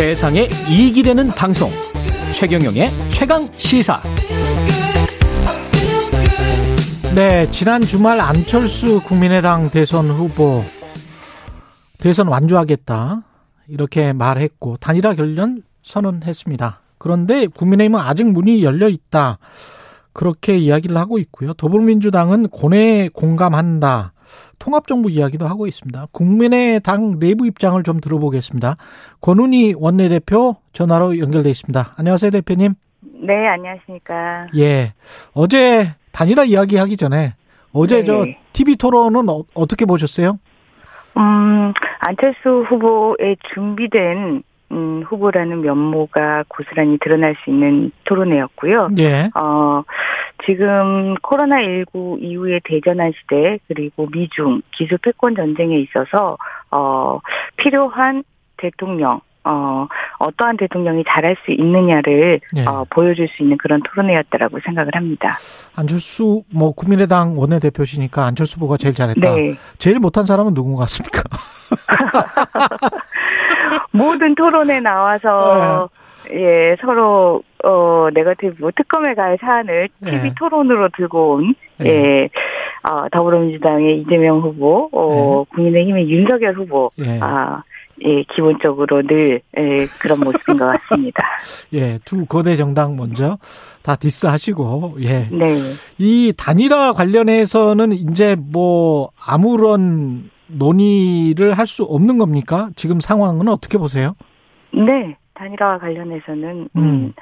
세상에 이익이 되는 방송 최경영의 최강 시사 네, 지난 주말 안철수 국민의당 대선 후보 대선 완주하겠다 이렇게 말했고 단일화 결련 선언했습니다. 그런데 국민의힘은 아직 문이 열려 있다. 그렇게 이야기를 하고 있고요. 더불어민주당은 고뇌 공감한다. 통합정부 이야기도 하고 있습니다. 국민의당 내부 입장을 좀 들어보겠습니다. 권은희 원내대표 전화로 연결돼 있습니다. 안녕하세요, 대표님. 네, 안녕하십니까. 예. 어제 단일화 이야기 하기 전에 어제 네. 저 TV 토론은 어, 떻게 보셨어요? 음, 안철수 후보의 준비된 음, 후보라는 면모가 고스란히 드러날 수 있는 토론회였고요. 예. 어, 지금 코로나19 이후의 대전환 시대 그리고 미중 기술 패권 전쟁에 있어서 어, 필요한 대통령 어, 어떠한 대통령이 잘할 수 있느냐를 네. 어, 보여줄 수 있는 그런 토론회였다라고 생각을 합니다. 안철수 뭐 국민의당 원내대표시니까 안철수 후보가 제일 잘했다. 네. 제일 못한 사람은 누군 것 같습니까? 모든 토론에 나와서 네. 예 서로 어 네거티브 뭐 특검에 갈 사안을 TV 네. 토론으로 들고 온 네. 예. 어, 더불어민주당의 이재명 후보, 어, 네. 국민의힘의 윤석열 후보, 예. 아, 예, 기본적으로 늘 예, 그런 모습인 것 같습니다. 예, 두 거대 정당 먼저 다 디스하시고 예. 네. 이 단일화 관련해서는 이제 뭐 아무런 논의를 할 수 없는 겁니까? 지금 상황은 어떻게 보세요? 네, 단일화 관련해서는 음. 음.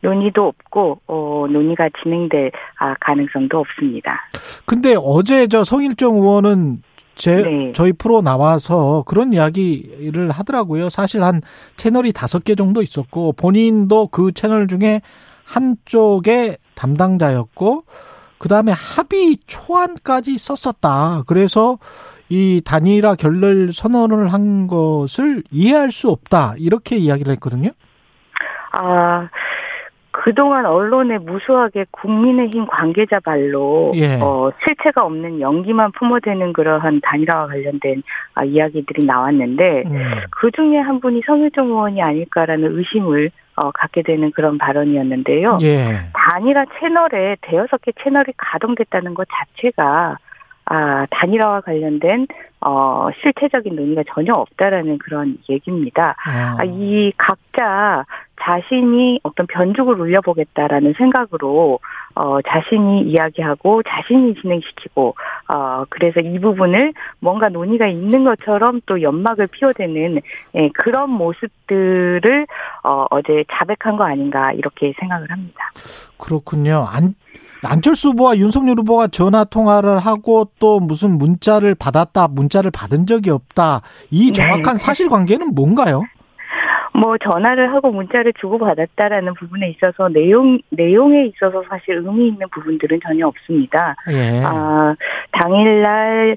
논의도 없고 어, 논의가 진행될 아, 가능성도 없습니다. 근데 어제 저 성일정 의원은 제 네. 저희 프로 나와서 그런 이야기를 하더라고요. 사실 한 채널이 다섯 개 정도 있었고 본인도 그 채널 중에 한쪽의 담당자였고 그 다음에 합의 초안까지 썼었다. 그래서 이 단일화 결렬 선언을 한 것을 이해할 수 없다. 이렇게 이야기를 했거든요. 아, 그동안 언론에 무수하게 국민의힘 관계자 발로 예. 어, 실체가 없는 연기만 품어대는 그러한 단일화와 관련된 아, 이야기들이 나왔는데 음. 그 중에 한 분이 성일종 의원이 아닐까라는 의심을 어, 갖게 되는 그런 발언이었는데요. 예. 단일화 채널에 대여섯 개 채널이 가동됐다는 것 자체가 아, 단일화와 관련된 어, 실체적인 논의가 전혀 없다라는 그런 얘기입니다. 아. 아, 이 각자 자신이 어떤 변죽을 울려보겠다라는 생각으로 어, 자신이 이야기하고 자신이 진행시키고 어, 그래서 이 부분을 뭔가 논의가 있는 것처럼 또 연막을 피워대는 예, 그런 모습들을 어, 어제 자백한 거 아닌가 이렇게 생각을 합니다. 그렇군요. 안 안철수 후보와 윤석열 후보가 전화 통화를 하고 또 무슨 문자를 받았다, 문자를 받은 적이 없다. 이 네. 정확한 네. 사실관계는 뭔가요? 뭐 전화를 하고 문자를 주고 받았다라는 부분에 있어서 내용 내용에 있어서 사실 의미 있는 부분들은 전혀 없습니다. 예. 아 당일날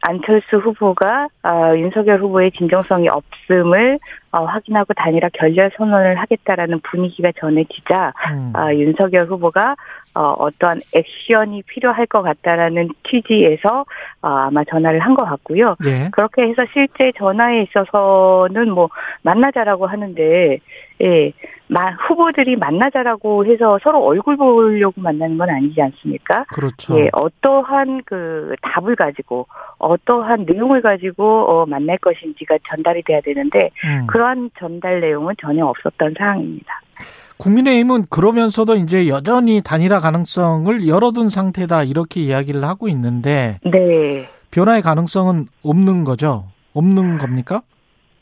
안철수 후보가 어, 윤석열 후보의 진정성이 없음을 어, 확인하고 단일화 결렬 선언을 하겠다라는 분위기가 전해지자 음. 어, 윤석열 후보가 어, 어떠한 액션이 필요할 것 같다라는 취지에서 어, 아마 전화를 한 것 같고요. 예. 그렇게 해서 실제 전화에 있어서는 뭐 만나자라고 하는데 예, 후보들이 만나자라고 해서 서로 얼굴 보려고 만나는 건 아니지 않습니까? 그렇죠. 예, 어떠한 그 답을 가지고 어떠한 내용을 가지고 어, 만날 것인지가 전달이 돼야 되는데 음. 그 러한 전달 내용은 전혀 없었던 상황입니다. 국민의힘은 그러면서도 이제 여전히 단일화 가능성을 열어둔 상태다 이렇게 이야기를 하고 있는데 네. 변화의 가능성은 없는 거죠? 없는 겁니까?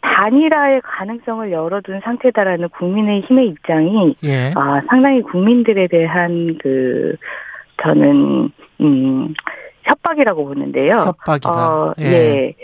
단일화의 가능성을 열어둔 상태다라는 국민의 힘의 입장이 예. 아, 상당히 국민들에 대한 그 저는 음 협박이라고 보는데요. 협박이다. 어, 예. 예.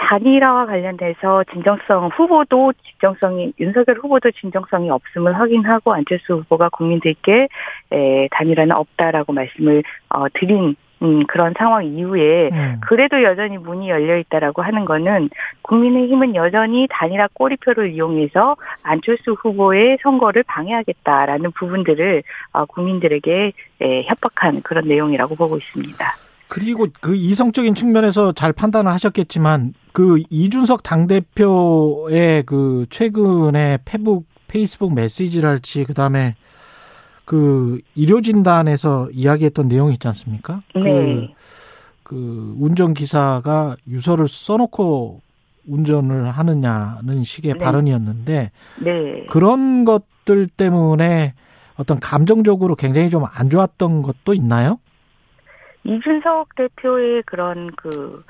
단일화와 관련돼서 진정성 후보도 진정성이 윤석열 후보도 진정성이 없음을 확인하고 안철수 후보가 국민들께 에, 단일화는 없다라고 말씀을 어, 드린 음, 그런 상황 이후에 음. 그래도 여전히 문이 열려 있다라고 하는 거는 국민의힘은 여전히 단일화 꼬리표를 이용해서 안철수 후보의 선거를 방해하겠다라는 부분들을 어, 국민들에게 에, 협박한 그런 내용이라고 보고 있습니다. 그리고 그 이성적인 측면에서 잘 판단을 하셨겠지만 그 이준석 당대표의 그 최근에 페북, 페이스북 메시지랄지 그다음에 그 의료진단에서 이야기했던 내용이 있지 않습니까? 네. 그, 그 운전기사가 유서를 써놓고 운전을 하느냐는 식의 네. 발언이었는데 네. 그런 것들 때문에 어떤 감정적으로 굉장히 좀 안 좋았던 것도 있나요? 이준석 대표의 그런 그,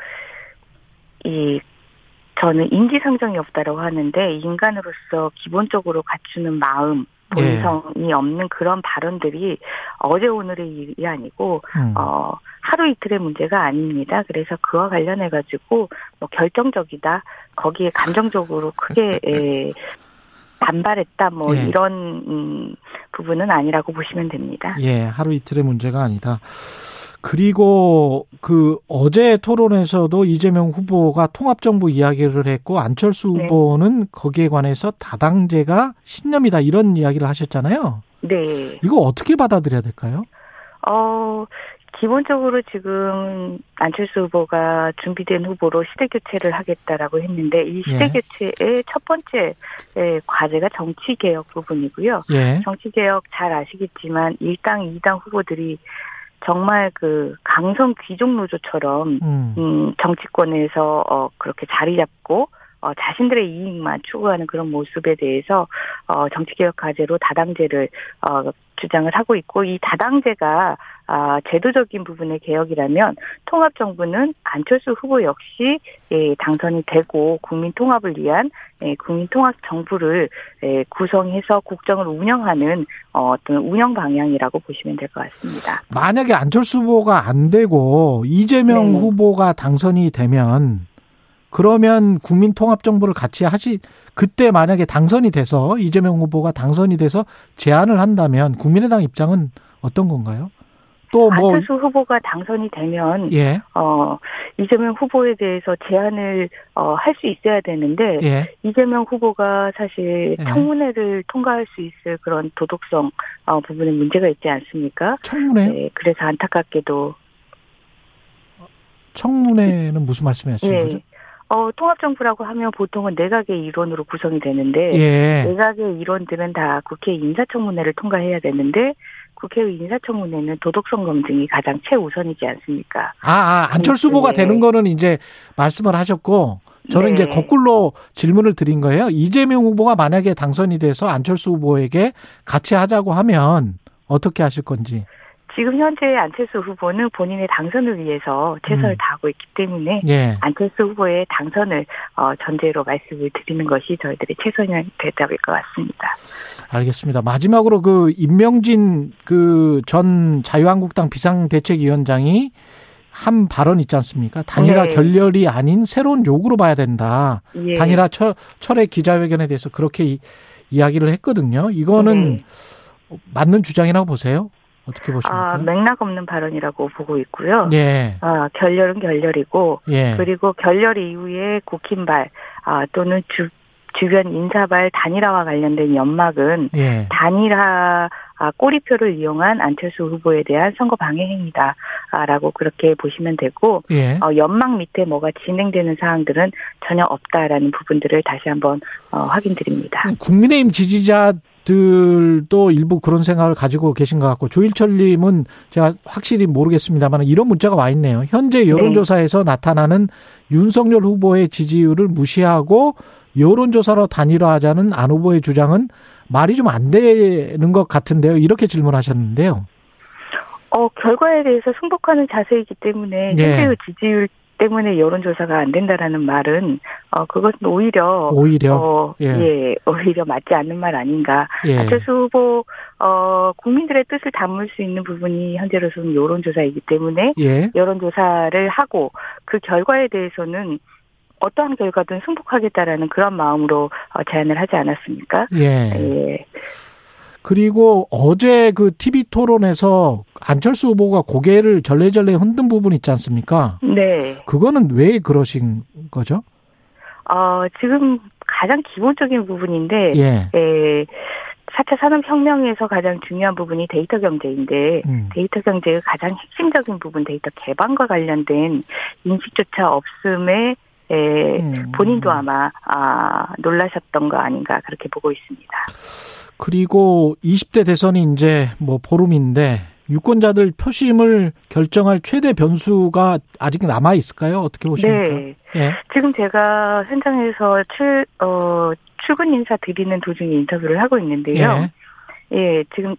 이, 저는 인지상정이 없다라고 하는데, 인간으로서 기본적으로 갖추는 마음, 예. 본성이 없는 그런 발언들이 어제 오늘의 일이 아니고, 음. 어, 하루 이틀의 문제가 아닙니다. 그래서 그와 관련해 가지고, 뭐 결정적이다, 거기에 감정적으로 크게, 에, 반발했다, 뭐, 예. 이런, 음, 부분은 아니라고 보시면 됩니다. 예, 하루 이틀의 문제가 아니다. 그리고 그 어제 토론에서도 이재명 후보가 통합정부 이야기를 했고 안철수 네. 후보는 거기에 관해서 다당제가 신념이다 이런 이야기를 하셨잖아요. 네. 이거 어떻게 받아들여야 될까요? 어, 기본적으로 지금 안철수 후보가 준비된 후보로 시대 교체를 하겠다라고 했는데 이 시대 예. 교체의 첫 번째 에, 과제가 정치 개혁 부분이고요. 예. 정치 개혁 잘 아시겠지만 일당, 이당 후보들이 정말 그 강성 귀족 노조처럼 음. 음, 정치권에서 어, 그렇게 자리 잡고 어, 자신들의 이익만 추구하는 그런 모습에 대해서 어, 정치개혁 과제로 다당제를 어, 주장을 하고 있고 이 다당제가 아, 제도적인 부분의 개혁이라면 통합 정부는 안철수 후보 역시 예, 당선이 되고 국민 통합을 위한 예, 국민 통합 정부를 예, 구성해서 국정을 운영하는 어, 어떤 운영 방향이라고 보시면 될 것 같습니다. 만약에 안철수 후보가 안 되고 이재명 네. 후보가 당선이 되면 그러면 국민 통합 정부를 같이 하시 그때 만약에 당선이 돼서 이재명 후보가 당선이 돼서 제안을 한다면 국민의당 입장은 어떤 건가요? 또 뭐 안철수 후보가 당선이 되면 예. 어, 이재명 후보에 대해서 제안을 어, 할 수 있어야 되는데 예. 이재명 후보가 사실 예. 청문회를 통과할 수 있을 그런 도덕성 어, 부분에 문제가 있지 않습니까? 청문회 네, 그래서 안타깝게도 청문회는 무슨 말씀이시는 거죠? 예. 어, 통합정부라고 하면 보통은 내각의 일원으로 구성이 되는데 예. 내각의 일원들은 다 국회 인사청문회를 통과해야 되는데 국회의 인사청문회는 도덕성 검증이 가장 최우선이지 않습니까? 아, 아 안철수 후보가 네. 되는 거는 이제 말씀을 하셨고 저는 네. 이제 거꾸로 질문을 드린 거예요. 이재명 후보가 만약에 당선이 돼서 안철수 후보에게 같이 하자고 하면 어떻게 하실 건지. 지금 현재 안철수 후보는 본인의 당선을 위해서 최선을 음. 다하고 있기 때문에 예. 안철수 후보의 당선을 어, 전제로 말씀을 드리는 것이 저희들의 최선의 대답일 것 같습니다. 알겠습니다. 마지막으로 그 임명진 그 전 자유한국당 비상대책위원장이 한 발언 있지 않습니까? 단일화 네. 결렬이 아닌 새로운 요구로 봐야 된다. 예. 단일화 철, 철의 기자회견에 대해서 그렇게 이, 이야기를 했거든요. 이거는 네. 맞는 주장이라고 보세요? 어떻게 보십니까? 아, 맥락 없는 발언이라고 보고 있고요. 예, 아, 결렬은 결렬이고 예, 그리고 결렬 이후에 국힘발 아, 또는 주, 주변 인사발 단일화와 관련된 연막은 예. 단일화 아, 꼬리표를 이용한 안철수 후보에 대한 선거 방해 행위다라고 그렇게 보시면 되고 예. 어, 연막 밑에 뭐가 진행되는 사항들은 전혀 없다라는 부분들을 다시 한번 어, 확인드립니다. 국민의힘 지지자 들도 일부 그런 생각을 가지고 계신 것 같고 조일철님은 제가 확실히 모르겠습니다만 이런 문자가 와 있네요. 현재 여론조사에서 나타나는 윤석열 후보의 지지율을 무시하고 여론조사로 단일화하자는 안 후보의 주장은 말이 좀 안 되는 것 같은데요. 이렇게 질문하셨는데요. 어, 결과에 대해서 승복하는 자세이기 때문에 예. 현재의 지지율 때문에 여론조사가 안 된다라는 말은 어 그것은 오히려 오히려 어, 예. 예. 오히려 맞지 않는 말 아닌가. 예. 안철수 후보, 어, 국민들의 뜻을 담을 수 있는 부분이 현재로서는 여론조사이기 때문에 예. 여론조사를 하고 그 결과에 대해서는 어떠한 결과든 승복하겠다라는 그런 마음으로 어, 제안을 하지 않았습니까? 예. 예. 그리고 어제 그 TV 토론에서 안철수 후보가 고개를 절레절레 흔든 부분 있지 않습니까? 네. 그거는 왜 그러신 거죠? 어, 지금 가장 기본적인 부분인데, 예. 예, 4차 산업혁명에서 가장 중요한 부분이 데이터 경제인데, 음. 데이터 경제의 가장 핵심적인 부분 데이터 개방과 관련된 인식조차 없음에 음. 본인도 아마 아, 놀라셨던 거 아닌가 그렇게 보고 있습니다. 그리고 20대 대선이 이제 뭐 보름인데 유권자들 표심을 결정할 최대 변수가 아직 남아 있을까요? 어떻게 보십니까? 네. 예. 지금 제가 현장에서 출, 어, 출근 인사 드리는 도중에 인터뷰를 하고 있는데요. 예, 예 지금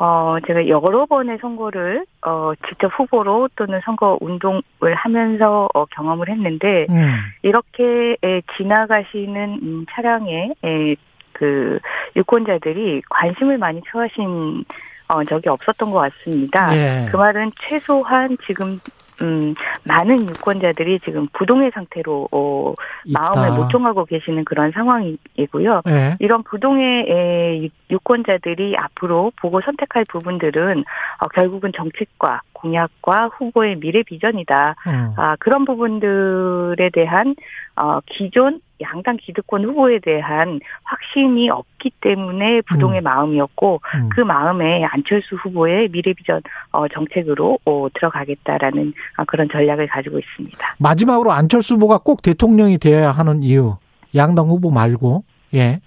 어, 제가 여러 번의 선거를, 어, 직접 후보로 또는 선거 운동을 하면서, 어, 경험을 했는데, 음. 이렇게, 에, 지나가시는, 음, 차량에, 에, 그, 유권자들이 관심을 많이 표하신, 어, 적이 없었던 것 같습니다. 예. 그 말은 최소한 지금 음, 많은 유권자들이 지금 부동의 상태로 어, 마음을 못 통하고 계시는 그런 상황이고요. 네. 이런 부동의 유권자들이 앞으로 보고 선택할 부분들은 어, 결국은 정책과 공약과 후보의 미래 비전이다. 음. 아, 그런 부분들에 대한 어, 기존 양당 기득권 후보에 대한 확신이 없기 때문에 부동의 음. 마음이었고 음. 그 마음에 안철수 후보의 미래 비전 어, 정책으로 어, 들어가겠다라는 어, 그런 전략을 가지고 있습니다. 마지막으로 안철수 후보가 꼭 대통령이 되어야 하는 이유 양당 후보 말고 예.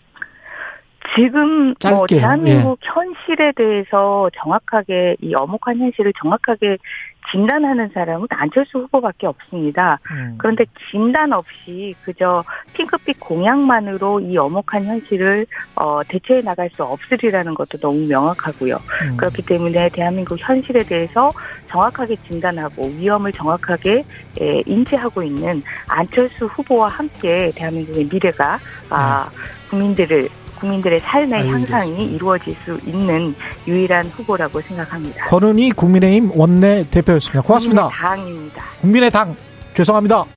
지금 뭐 짧게, 뭐 대한민국 예. 현실에 대해서 정확하게 이 엄혹한 현실을 정확하게 진단하는 사람은 안철수 후보밖에 없습니다. 음. 그런데 진단 없이 그저 핑크빛 공약만으로 이 엄혹한 현실을 어, 대체해 나갈 수 없으리라는 것도 너무 명확하고요. 음. 그렇기 때문에 대한민국 현실에 대해서 정확하게 진단하고 위험을 정확하게 에, 인지하고 있는 안철수 후보와 함께 대한민국의 미래가 아, 네. 국민들을 국민들의 삶의 알겠습니다. 향상이 이루어질 수 있는 유일한 후보라고 생각합니다. 권은희 국민의힘 원내 대표였습니다. 고맙습니다. 국민의 당입니다. 국민의 당 죄송합니다.